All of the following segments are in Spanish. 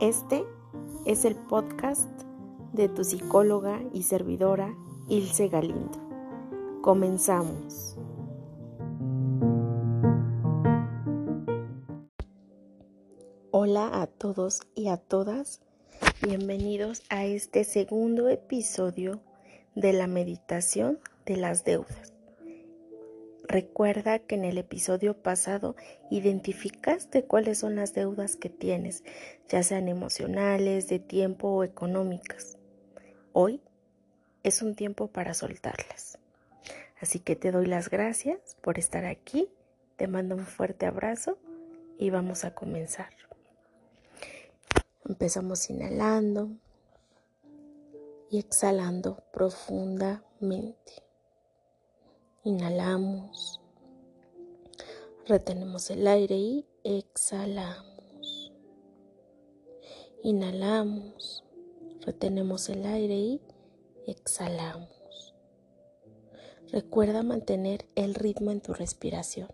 Este es el podcast de tu psicóloga y servidora Ilse Galindo. Comenzamos. Hola a todos y a todas. Bienvenidos a este segundo episodio de la meditación de las deudas. Recuerda que en el episodio pasado identificaste cuáles son las deudas que tienes, ya sean emocionales, de tiempo o económicas. Hoy es un tiempo para soltarlas. Así que te doy las gracias por estar aquí, te mando un fuerte abrazo y vamos a comenzar. Empezamos inhalando y exhalando profundamente. Inhalamos, retenemos el aire y exhalamos. Inhalamos, retenemos el aire y exhalamos. Recuerda mantener el ritmo en tu respiración.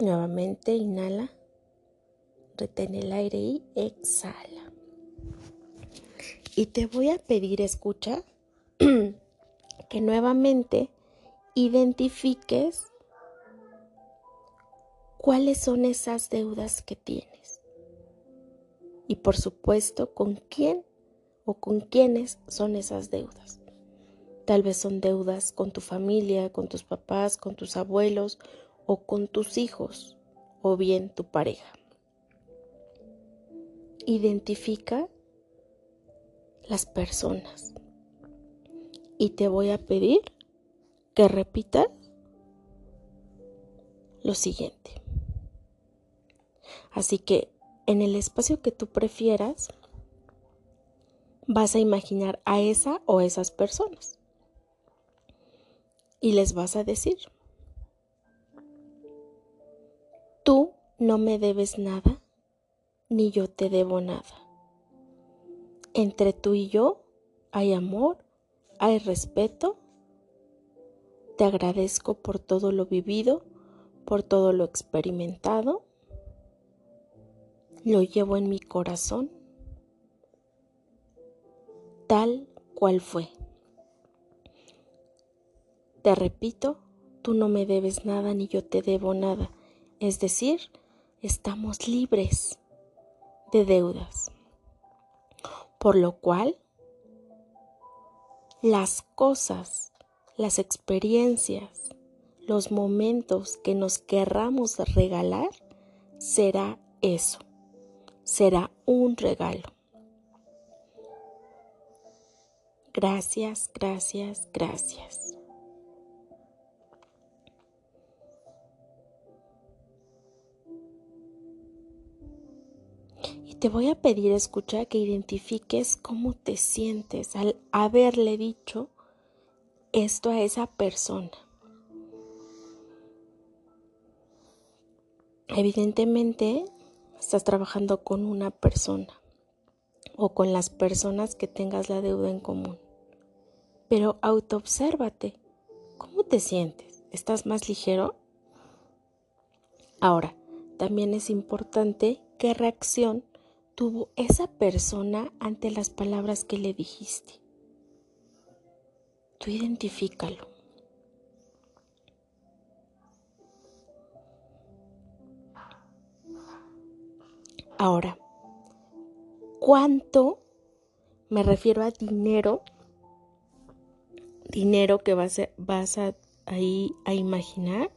Nuevamente inhala, retén el aire y exhala. Y te voy a pedir escucha que nuevamente identifiques cuáles son esas deudas que tienes. Y por supuesto, con quién o con quiénes son esas deudas. Tal vez son deudas con tu familia, con tus papás, con tus abuelos o con tus hijos o bien tu pareja. Identifica las personas y te voy a pedir que repitas lo siguiente. Así que en el espacio que tú prefieras, vas a imaginar a esa o esas personas y les vas a decir, tú no me debes nada, ni yo te debo nada. Entre tú y yo hay amor hay respeto. Te agradezco por todo lo vivido, por todo lo experimentado. Lo llevo en mi corazón, tal cual fue. Te repito, tú no me debes nada ni yo te debo nada. Es decir, estamos libres de deudas. Por lo cual, las cosas, las experiencias, los momentos que nos querramos regalar, será eso, será un regalo. Gracias, gracias, gracias. Te voy a pedir, escucha, que identifiques cómo te sientes al haberle dicho esto a esa persona. Evidentemente, estás trabajando con una persona o con las personas que tengas la deuda en común. Pero autoobsérvate. ¿Cómo te sientes? ¿Estás más ligero? Ahora, también es importante qué reacción tuvo esa persona ante las palabras que le dijiste. Tú identifícalo. Ahora, ¿cuánto me refiero a dinero? Dinero que vas a, vas a, ahí a imaginar.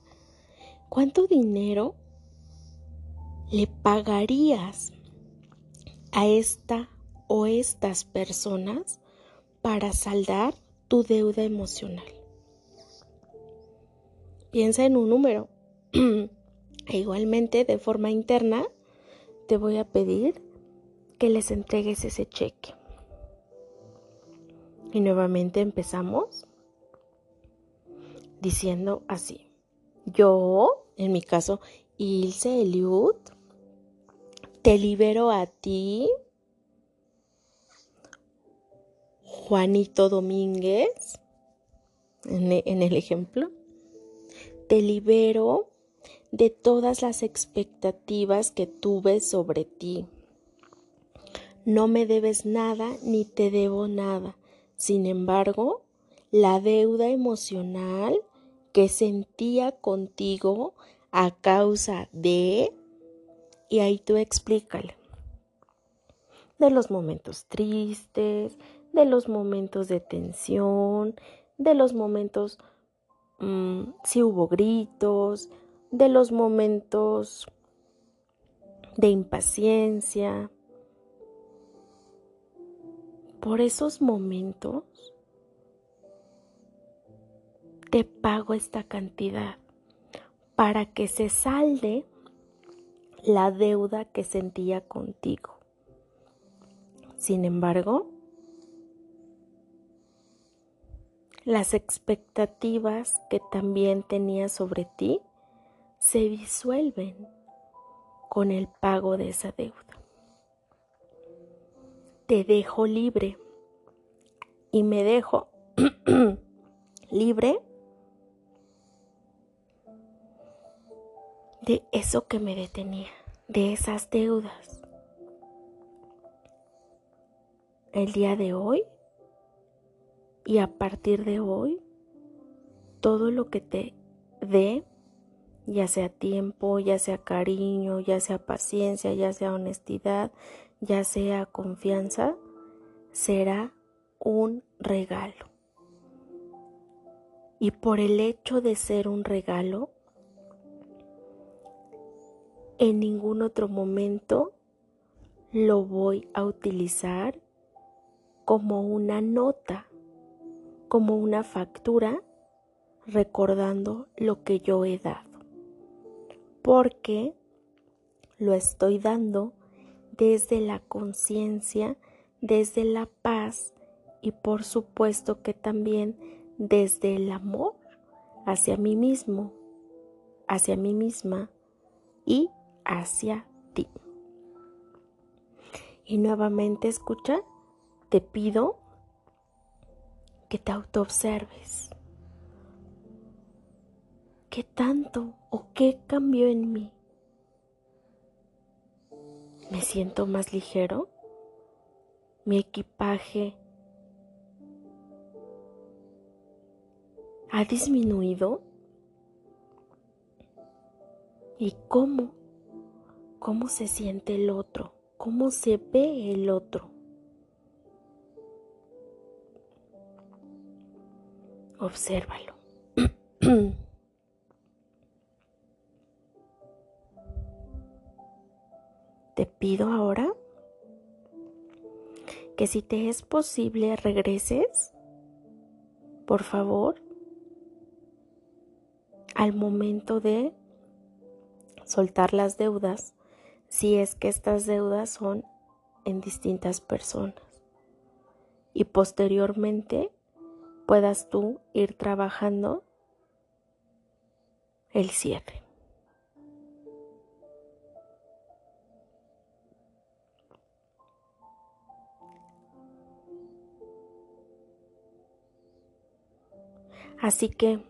¿Cuánto dinero le pagarías a esta o estas personas para saldar tu deuda emocional. Piensa en un número. e igualmente, de forma interna, te voy a pedir que les entregues ese cheque. Y nuevamente empezamos diciendo así. Yo, en mi caso, Ilse Eliud, te libero a ti, Juanito Domínguez, en, el ejemplo. Te libero de todas las expectativas que tuve sobre ti. No me debes nada ni te debo nada. Sin embargo, la deuda emocional que sentía contigo a causa de... Y ahí tú explícale. De los momentos tristes, de los momentos de tensión, de los momentos mm, si hubo gritos, de los momentos de impaciencia. Por esos momentos te pago esta cantidad para que se salde la deuda que sentía contigo. Sin embargo, las expectativas que también tenía sobre ti se disuelven con el pago de esa deuda. Te dejo libre y me dejo libre de eso que me detenía, de esas deudas. El día de hoy y a partir de hoy, todo lo que te dé, ya sea tiempo, ya sea cariño, ya sea paciencia, ya sea honestidad, ya sea confianza, será un regalo. Y por el hecho de ser un regalo, en ningún otro momento lo voy a utilizar como una nota, como una factura, recordando lo que yo he dado. Porque lo estoy dando desde la conciencia, desde la paz y por supuesto que también desde el amor hacia mí mismo, hacia mí misma y hacia ti. Y nuevamente escucha, te pido que te autoobserves. ¿Qué tanto o qué cambió en mí? ¿Me siento más ligero? ¿Mi equipaje ha disminuido? ¿Y cómo cómo se siente el otro, cómo se ve el otro. Obsérvalo. Te pido ahora que si te es posible regreses, por favor, al momento de soltar las deudas si es que estas deudas son en distintas personas y posteriormente puedas tú ir trabajando el cierre. Así que,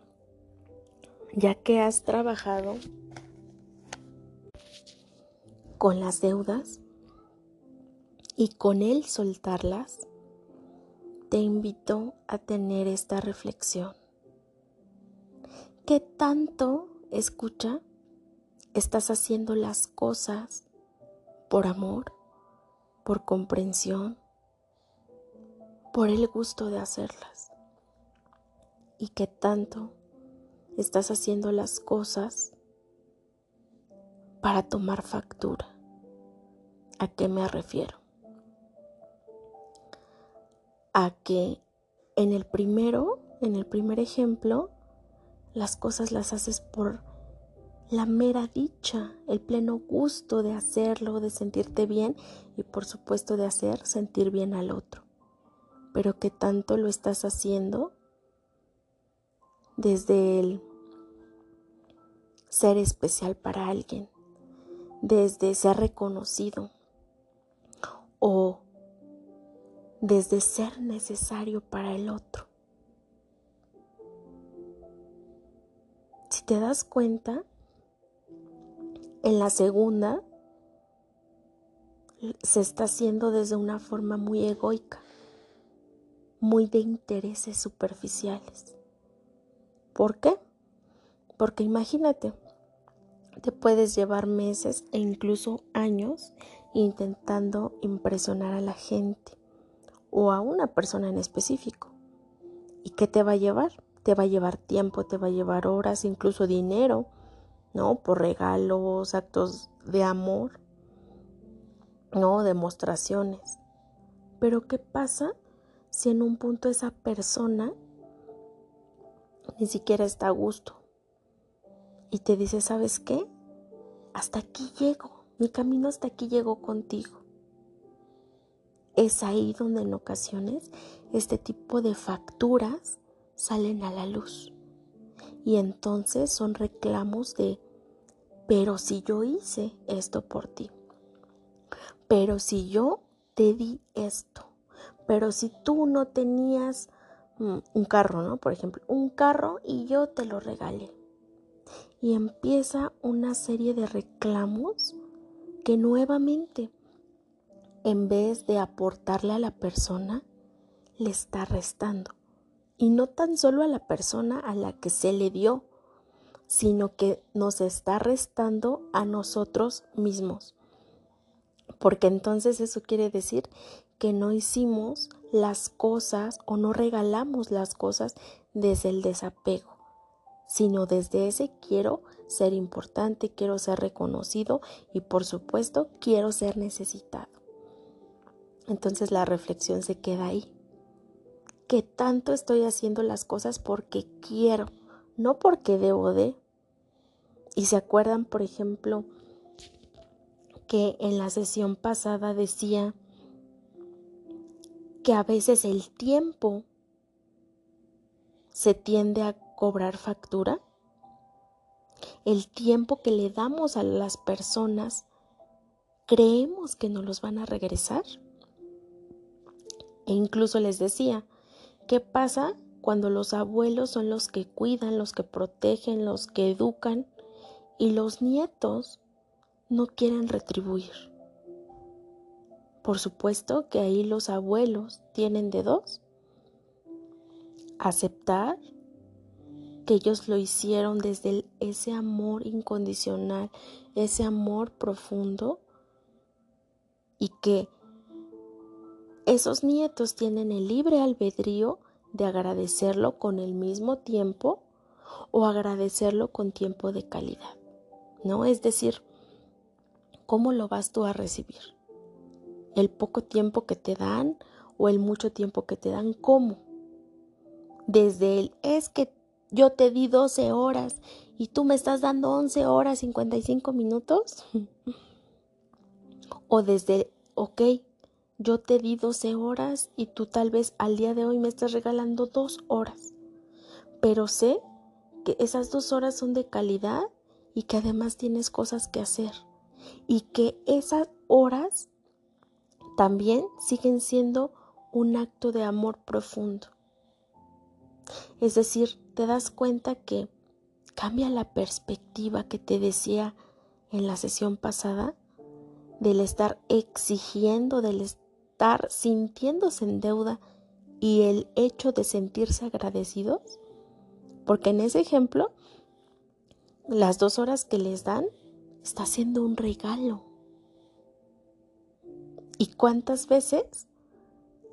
ya que has trabajado con las deudas y con él soltarlas, te invito a tener esta reflexión. ¿Qué tanto, escucha, estás haciendo las cosas por amor, por comprensión, por el gusto de hacerlas? ¿Y qué tanto estás haciendo las cosas para tomar factura? ¿A qué me refiero? A que en el primero, en el primer ejemplo, las cosas las haces por la mera dicha, el pleno gusto de hacerlo, de sentirte bien y por supuesto de hacer sentir bien al otro. Pero que tanto lo estás haciendo desde el ser especial para alguien, desde ser reconocido, o desde ser necesario para el otro. Si te das cuenta, En la segunda, se está haciendo desde una forma muy egoica, muy de intereses superficiales. ¿Por qué? Porque imagínate, te puedes llevar meses e incluso años intentando impresionar a la gente o a una persona en específico. ¿Y qué te va a llevar? Te va a llevar tiempo, te va a llevar horas, incluso dinero, ¿no? Por regalos, actos de amor, ¿no? Demostraciones. Pero ¿qué pasa si en un punto esa persona ni siquiera está a gusto? Y te dice, ¿sabes qué? Hasta aquí llego, mi camino hasta aquí llegó contigo. Es ahí donde en ocasiones este tipo de facturas salen a la luz. Y entonces son reclamos de, pero si yo hice esto por ti, pero si yo te di esto, pero si tú no tenías mm, un carro, ¿no? Por ejemplo, un carro y yo te lo regalé. Y empieza una serie de reclamos que nuevamente, en vez de aportarle a la persona, le está restando. Y no tan solo a la persona a la que se le dio, sino que nos está restando a nosotros mismos. Porque entonces eso quiere decir que no hicimos las cosas o no regalamos las cosas desde el desapego, sino desde ese quiero ser importante, quiero ser reconocido y por supuesto quiero ser necesitado. Entonces la reflexión se queda ahí que tanto estoy haciendo las cosas porque quiero, no porque debo de. Y se acuerdan, por ejemplo, que en la sesión pasada decía que a veces el tiempo se tiende a cobrar factura. El tiempo que le damos a las personas, creemos que no los van a regresar. E incluso les decía, ¿Qué pasa cuando los abuelos son los que cuidan, los que protegen, los que educan y los nietos no quieren retribuir? Por supuesto que ahí los abuelos tienen de dos. Aceptar que ellos lo hicieron desde ese amor incondicional, ese amor profundo y que esos nietos tienen el libre albedrío de agradecerlo con el mismo tiempo o agradecerlo con tiempo de calidad, ¿no? Es decir, ¿cómo lo vas tú a recibir? ¿El poco tiempo que te dan o el mucho tiempo que te dan? ¿Cómo? Desde el es que yo te di 12 horas y tú me estás dando 11 horas 55 minutos. o desde ok, yo te di 12 horas y tú tal vez al día de hoy me estás regalando dos horas. Pero sé que esas dos horas son de calidad y que además tienes cosas que hacer. Y que esas horas también siguen siendo un acto de amor profundo. Es decir, te das cuenta que cambia la perspectiva que te decía en la sesión pasada del estar exigiendo, del, estar sintiéndose en deuda y el hecho de sentirse agradecidos? Porque en ese ejemplo, las dos horas que les dan está siendo un regalo. ¿Y cuántas veces?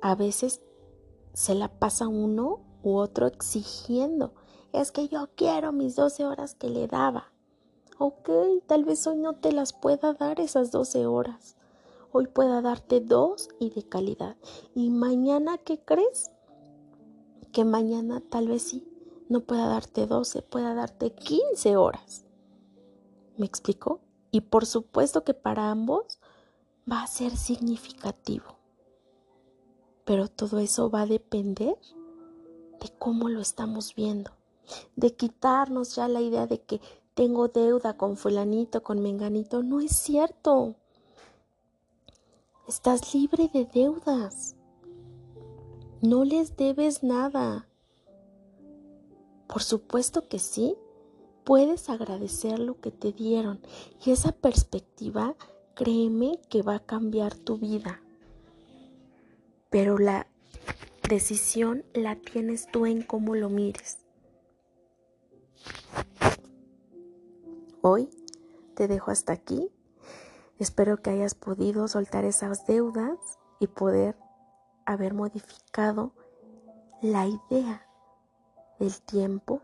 A veces se la pasa uno u otro exigiendo. Es que yo quiero mis 12 horas que le daba. Ok, tal vez hoy no te las pueda dar esas 12 horas hoy pueda darte dos y de calidad. Y mañana, ¿qué crees? Que mañana tal vez sí, no pueda darte 12, pueda darte 15 horas. ¿Me explico? Y por supuesto que para ambos va a ser significativo. Pero todo eso va a depender de cómo lo estamos viendo. De quitarnos ya la idea de que tengo deuda con fulanito, con menganito. No es cierto. Estás libre de deudas. No les debes nada. Por supuesto que sí. puedes agradecer lo que te dieron y esa perspectiva, créeme que va a cambiar tu vida. Pero la decisión la tienes tú en cómo lo mires. Hoy te dejo hasta aquí. Espero que hayas podido soltar esas deudas y poder haber modificado la idea del tiempo,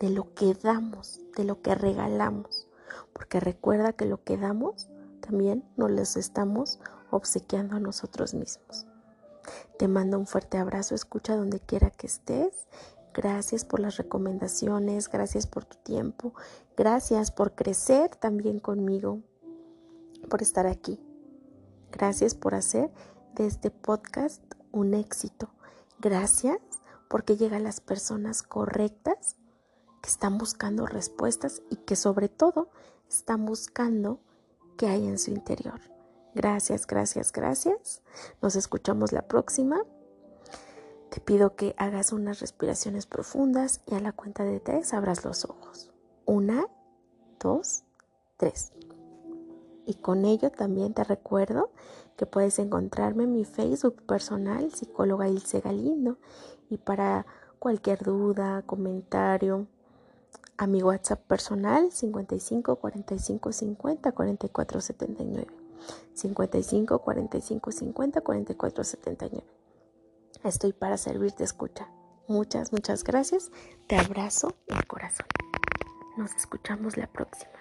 de lo que damos, de lo que regalamos. Porque recuerda que lo que damos también nos les estamos obsequiando a nosotros mismos. Te mando un fuerte abrazo, escucha donde quiera que estés. Gracias por las recomendaciones, gracias por tu tiempo, gracias por crecer también conmigo, por estar aquí. Gracias por hacer de este podcast un éxito. Gracias porque llega a las personas correctas que están buscando respuestas y que sobre todo están buscando qué hay en su interior. Gracias, gracias, gracias. Nos escuchamos la próxima. Te pido que hagas unas respiraciones profundas y a la cuenta de tres abras los ojos. Una, dos, tres. Y con ello también te recuerdo que puedes encontrarme en mi Facebook personal, psicóloga Ilse Galindo, y para cualquier duda, comentario, a mi WhatsApp personal 55 45 50 44 79. 55 45 50 44 79. Estoy para servirte, escucha. Muchas, muchas gracias. Te abrazo el corazón. Nos escuchamos la próxima.